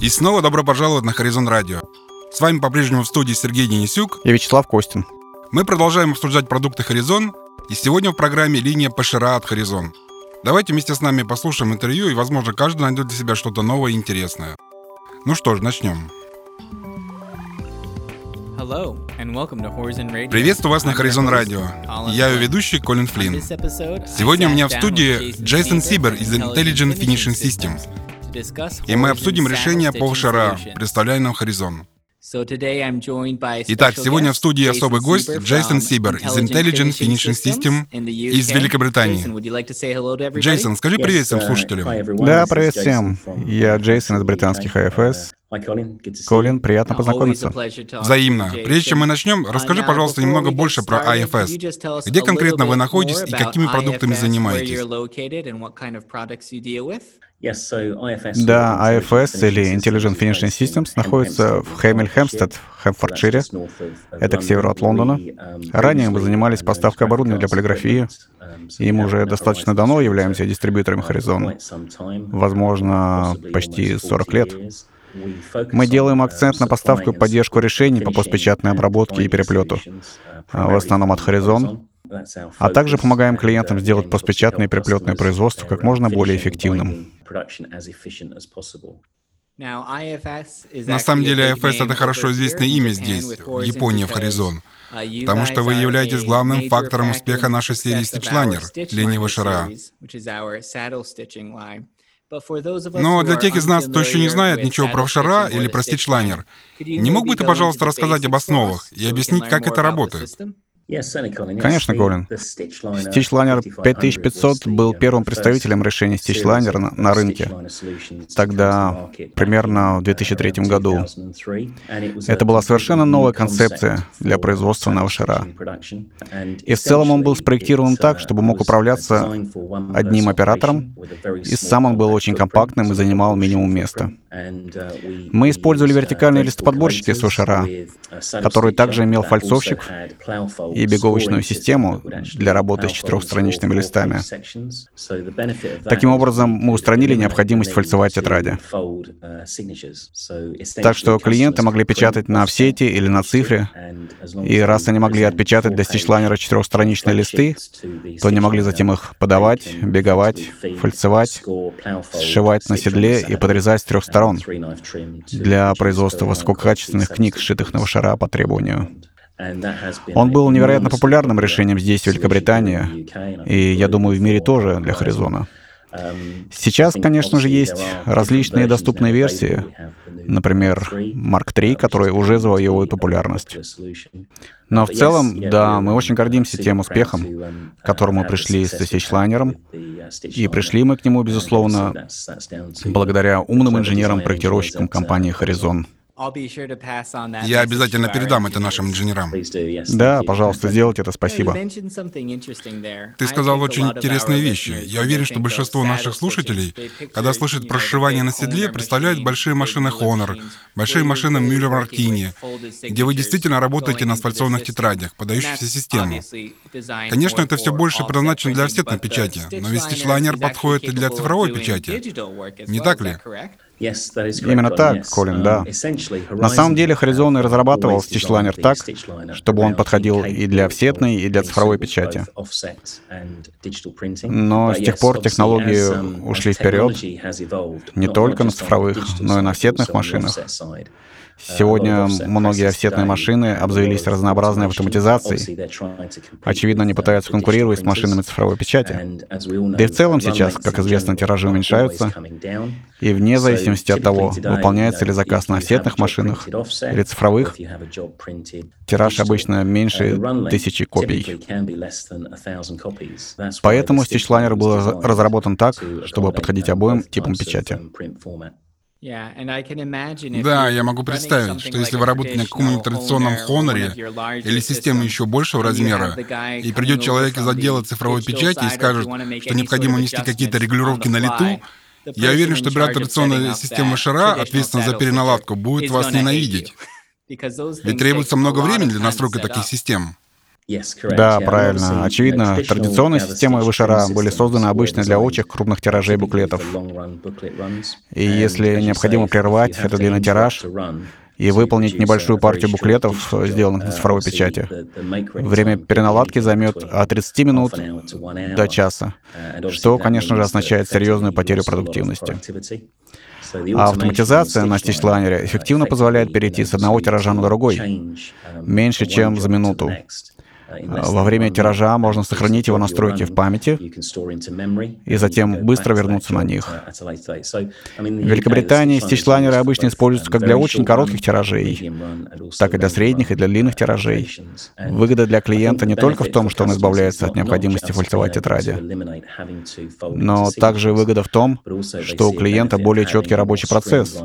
И снова добро пожаловать на Хоризон Радио. С вами по-прежнему в студии Сергей Денисюк. И Вячеслав Костин. Мы продолжаем обсуждать продукты Хоризон, и сегодня в программе линия Пашира от Хоризон. Давайте вместе с нами послушаем интервью, и, возможно, каждый найдет для себя что-то новое и интересное. Ну что ж, начнем. Приветствую вас на Horizon Radio. Я ее ведущий Колин Флинн. Сегодня у меня в студии Джейсон Сибер из Intelligent Finishing Systems. И мы обсудим решение по Шара, представляемое Horizon. Итак, сегодня в студии особый гость Джейсон Сибер из Intelligent Finishing System из Великобритании. Джейсон, скажи привет всем слушателям. Да, привет всем. Я Джейсон из британских АФС. Колин, приятно познакомиться. Взаимно. Прежде чем мы начнем, расскажи, пожалуйста, немного больше про IFS. Где конкретно вы находитесь и какими продуктами занимаетесь? Да, IFS или Intelligent Finishing Systems находится в Хэмиль Хэмстед, в Хэмфордшире. Это к северу от Лондона. Ранее мы занимались поставкой оборудования для полиграфии, и мы уже достаточно давно являемся дистрибьюторами Horizon. Возможно, почти 40 лет. Мы делаем акцент на поставку и поддержку решений по постпечатной обработке и переплету, в основном от Horizon, а также помогаем клиентам сделать постпечатное и переплетное производство как можно более эффективным. На самом деле IFS — это хорошо известное имя здесь, в Японии, в Хоризон, потому что вы являетесь главным фактором успеха нашей серии Stitchliner, линии ВШРА. Но для тех из нас, кто еще не знает ничего про Шара или про стичлайнер, не мог бы ты, пожалуйста, рассказать об основах и объяснить, как это работает? Конечно, Колин. Stitchliner 5500 был первым представителем решения Stitchliner на, на рынке. Тогда, примерно в 2003 году. Это была совершенно новая концепция для производства Навшара. И в целом он был спроектирован так, чтобы мог управляться одним оператором, и сам он был очень компактным и занимал минимум места. Мы использовали вертикальные листоподборщики с Вашара, который также имел фальцовщик и беговочную систему для работы с четырехстраничными листами. Таким образом, мы устранили необходимость фальцевать тетради. Так что клиенты могли печатать на всете или на цифре, и раз они могли отпечатать для стичлайнера четырехстраничные листы, то они могли затем их подавать, беговать, фальцевать, сшивать на седле и подрезать с трех сторон для производства высококачественных книг, сшитых на Вашара по требованию. Он был невероятно популярным решением здесь, в Великобритании, и, я думаю, в мире тоже для Хоризона. Сейчас, конечно же, есть различные доступные версии, например, Mark III, которые уже завоевывают популярность. Но в целом, да, мы очень гордимся тем успехом, к которому пришли с Стичлайнером, и пришли мы к нему, безусловно, благодаря умным инженерам-проектировщикам компании Horizon. Я обязательно передам это нашим инженерам. Да, пожалуйста, сделайте это, спасибо. Ты сказал очень интересные вещи. Я уверен, что большинство наших слушателей, когда слышат про сшивание на седле, представляют большие машины Honor, большие машины Мюллер Мартини, где вы действительно работаете на асфальтованных тетрадях, подающихся систему. Конечно, это все больше предназначено для офсетной печати, но ведь стичлайнер подходит и для цифровой печати. Не так ли? Именно так, Колин, да. На самом деле, Horizon разрабатывал стичлайнер так, чтобы он подходил и для офсетной, и для цифровой печати. Но с тех пор технологии ушли вперед, не только на цифровых, но и на офсетных машинах. Сегодня многие офсетные машины обзавелись разнообразной автоматизацией. Очевидно, они пытаются конкурировать с машинами цифровой печати. Да и в целом сейчас, как известно, тиражи уменьшаются. И вне зависимости от того, выполняется ли заказ на офсетных машинах или цифровых, тираж обычно меньше тысячи копий. Поэтому Stitchliner был разработан так, чтобы подходить обоим типам печати. Да, я могу представить, что если вы работаете на каком-нибудь традиционном хоноре или системе еще большего размера, и придет человек из отдела цифровой печати и скажет, что необходимо внести какие-то регулировки на лету, я уверен, что оператор традиционной системы Шара, ответственный за переналадку, будет вас ненавидеть. Ведь требуется много времени для настройки таких систем. Да, правильно. Очевидно, традиционные системы вышара были созданы обычно для очень крупных тиражей буклетов. И если необходимо прервать этот длинный тираж и выполнить небольшую партию буклетов, сделанных на цифровой печати, время переналадки займет от 30 минут до часа, что, конечно же, означает серьезную потерю продуктивности. А автоматизация на стичлайнере эффективно позволяет перейти с одного тиража на другой меньше, чем за минуту. Во время тиража можно сохранить его настройки в памяти и затем быстро вернуться на них. В Великобритании стичлайнеры обычно используются как для очень коротких тиражей, так и для средних и для длинных тиражей. Выгода для клиента не только в том, что он избавляется от необходимости фальцевать тетради, но также выгода в том, что у клиента более четкий рабочий процесс,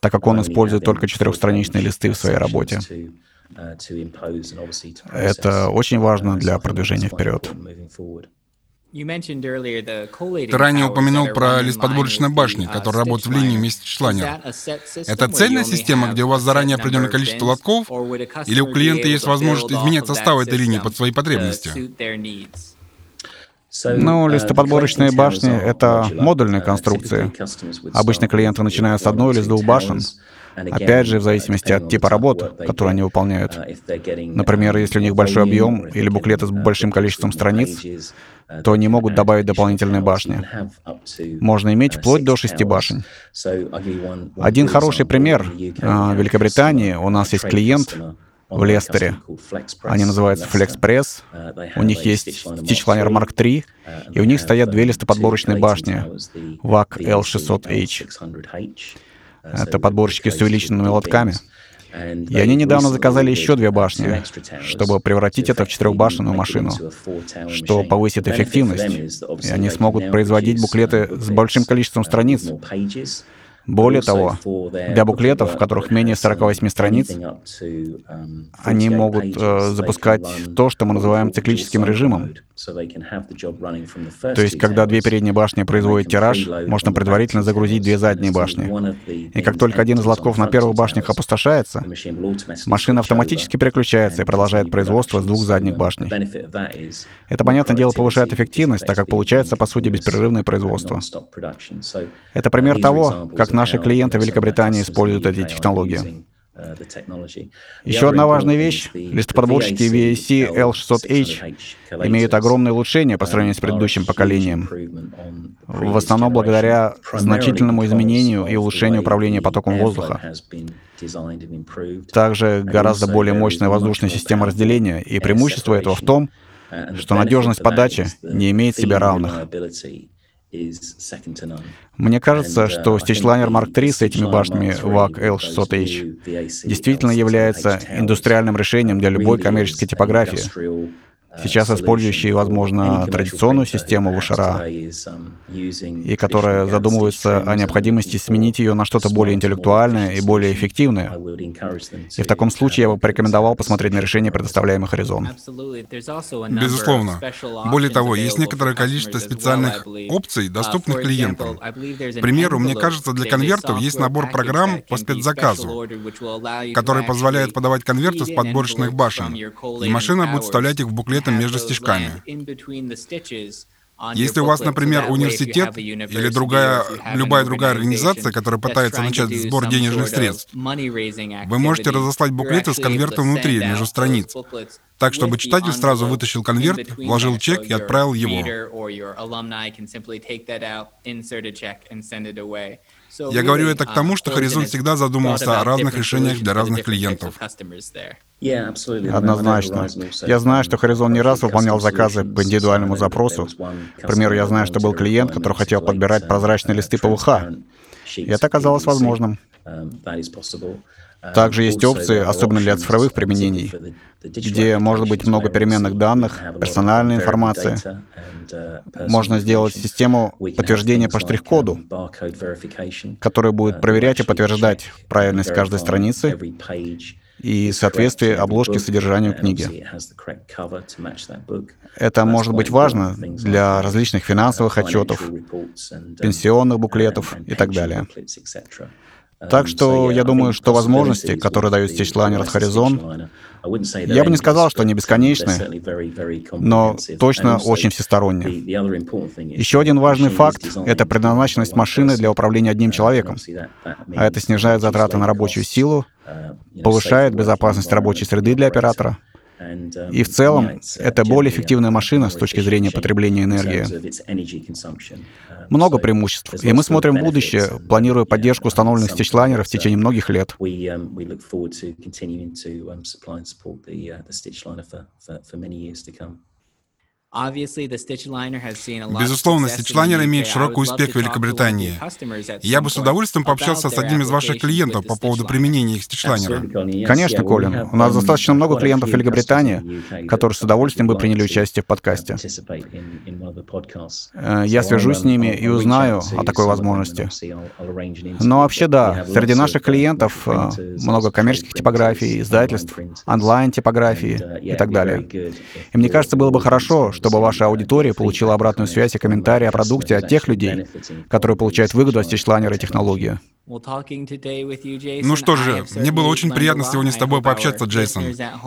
так как он использует только четырехстраничные листы в своей работе. Это очень важно для продвижения вперед. Ты ранее упомянул про лист подборочной башни, который работает в линии вместе с шланером. Это цельная система, где у вас заранее определенное количество лотков, или у клиента есть возможность изменять состав этой линии под свои потребности? Ну, uh, листоподборочные башни — это модульные uh, конструкции. Обычно клиенты начинают с одной или с двух башен. Опять же, в зависимости от типа работы, которую они выполняют. Например, если у них большой объем или буклеты с большим количеством страниц, то они могут добавить дополнительные башни. Можно иметь вплоть до шести башен. Один хороший пример. В Великобритании у нас есть клиент, в Лестере. Они называются FlexPress. У них есть Stitchliner Mark III, и у них стоят две листоподборочные башни VAC L600H. Это подборщики с увеличенными лотками. И они недавно заказали еще две башни, чтобы превратить это в четырехбашенную машину, что повысит эффективность, и они смогут производить буклеты с большим количеством страниц. Более того, для буклетов, в которых менее 48 страниц, они могут э, запускать то, что мы называем циклическим режимом. То есть, когда две передние башни производят тираж, можно предварительно загрузить две задние башни. И как только один из лотков на первых башнях опустошается, машина автоматически переключается и продолжает производство с двух задних башней. Это, понятное дело, повышает эффективность, так как получается, по сути, беспрерывное производство. Это пример того, как наши клиенты в Великобритании используют эти технологии. Еще одна важная вещь. Листоподборщики VAC L600H имеют огромное улучшение по сравнению с предыдущим поколением. В основном благодаря значительному изменению и улучшению управления потоком воздуха. Также гораздо более мощная воздушная система разделения, и преимущество этого в том, что надежность подачи не имеет себе равных. Мне кажется, что Stitchliner Mark III с этими башнями VAC L600H действительно является индустриальным решением для любой коммерческой типографии сейчас использующие, возможно, традиционную систему Вушара, и которая задумывается о необходимости сменить ее на что-то более интеллектуальное и более эффективное. И в таком случае я бы порекомендовал посмотреть на решение, предоставляемое Horizon. Безусловно. Более того, есть некоторое количество специальных опций, доступных клиентам. К примеру, мне кажется, для конвертов есть набор программ по спецзаказу, который позволяет подавать конверты с подборочных башен, и машина будет вставлять их в буклет этом между стежками. Если у вас, например, университет или другая, любая другая организация, которая пытается начать сбор денежных средств, вы можете разослать буклеты с конвертом внутри, между страниц, так, чтобы читатель сразу вытащил конверт, вложил чек и отправил его. Я говорю это к тому, что Horizon всегда задумывался о разных решениях для разных клиентов. Однозначно. Я знаю, что Horizon не раз выполнял заказы по индивидуальному запросу. К примеру, я знаю, что был клиент, который хотел подбирать прозрачные листы ПВХ. И это оказалось возможным. Также есть опции, особенно для цифровых применений, где может быть много переменных данных, персональной информации. Можно сделать систему подтверждения по штрих-коду, которая будет проверять и подтверждать правильность каждой страницы и соответствие обложки содержанию книги. Это может быть важно для различных финансовых отчетов, пенсионных буклетов и так далее. Так что я думаю, что возможности, которые дает стичлайнер от Horizon, я бы не сказал, что они бесконечны, но точно очень всесторонние. Еще один важный факт — это предназначенность машины для управления одним человеком. А это снижает затраты на рабочую силу, повышает безопасность рабочей среды для оператора — и в целом это более эффективная машина с точки зрения потребления энергии. Много преимуществ. И мы смотрим в будущее, планируя поддержку установленных стичлайнеров в течение многих лет. Безусловно, стичлайнер имеет широкий успех в Великобритании. Я бы с удовольствием пообщался с одним из ваших клиентов по поводу применения их стичлайнера. Конечно, Колин. У нас достаточно много клиентов в Великобритании, которые с удовольствием бы приняли участие в подкасте. Э, я свяжусь с ними и узнаю о такой возможности. Но вообще да, среди наших клиентов э, много коммерческих типографий, издательств, онлайн-типографии и так далее. И мне кажется, было бы хорошо, чтобы ваша аудитория получила обратную связь и комментарии о продукте от тех людей, которые получают выгоду от стичлайнера и технологии. Ну что же, мне было очень приятно сегодня с тобой пообщаться, Джейсон.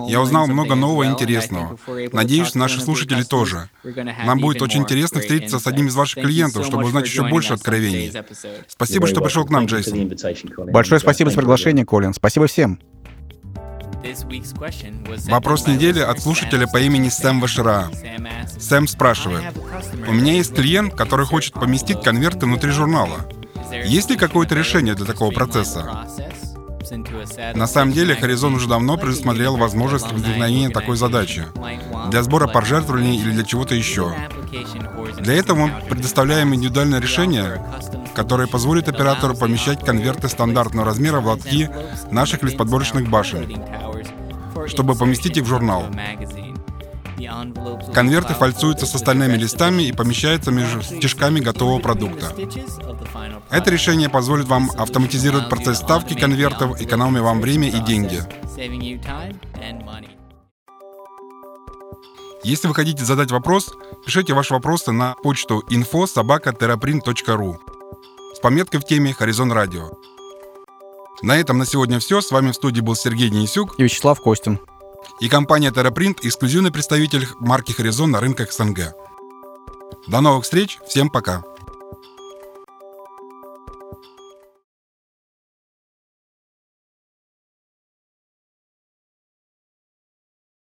Я узнал много нового и интересного. Надеюсь, наши слушатели тоже. Нам будет очень интересно встретиться с одним из ваших клиентов, чтобы узнать еще больше откровений. Спасибо, что пришел к нам, Джейсон. Большое спасибо за приглашение, Колин. Спасибо всем. Вопрос недели от слушателя по имени Сэм Вашера. Сэм спрашивает. У меня есть клиент, который хочет поместить конверты внутри журнала. Есть ли какое-то решение для такого процесса? На самом деле, Horizon уже давно предусмотрел возможность возникновения такой задачи для сбора пожертвований или для чего-то еще. Для этого мы предоставляем индивидуальное решение, которое позволит оператору помещать конверты стандартного размера в лотки наших листподборочных башен чтобы поместить их в журнал. Конверты фальцуются с остальными листами и помещаются между стежками готового продукта. Это решение позволит вам автоматизировать процесс ставки конвертов, экономя вам время и деньги. Если вы хотите задать вопрос, пишите ваши вопросы на почту info с пометкой в теме «Хоризон Радио». На этом на сегодня все. С вами в студии был Сергей Денисюк и Вячеслав Костин. И компания TerraPrint – эксклюзивный представитель марки Horizon на рынках СНГ. До новых встреч. Всем пока.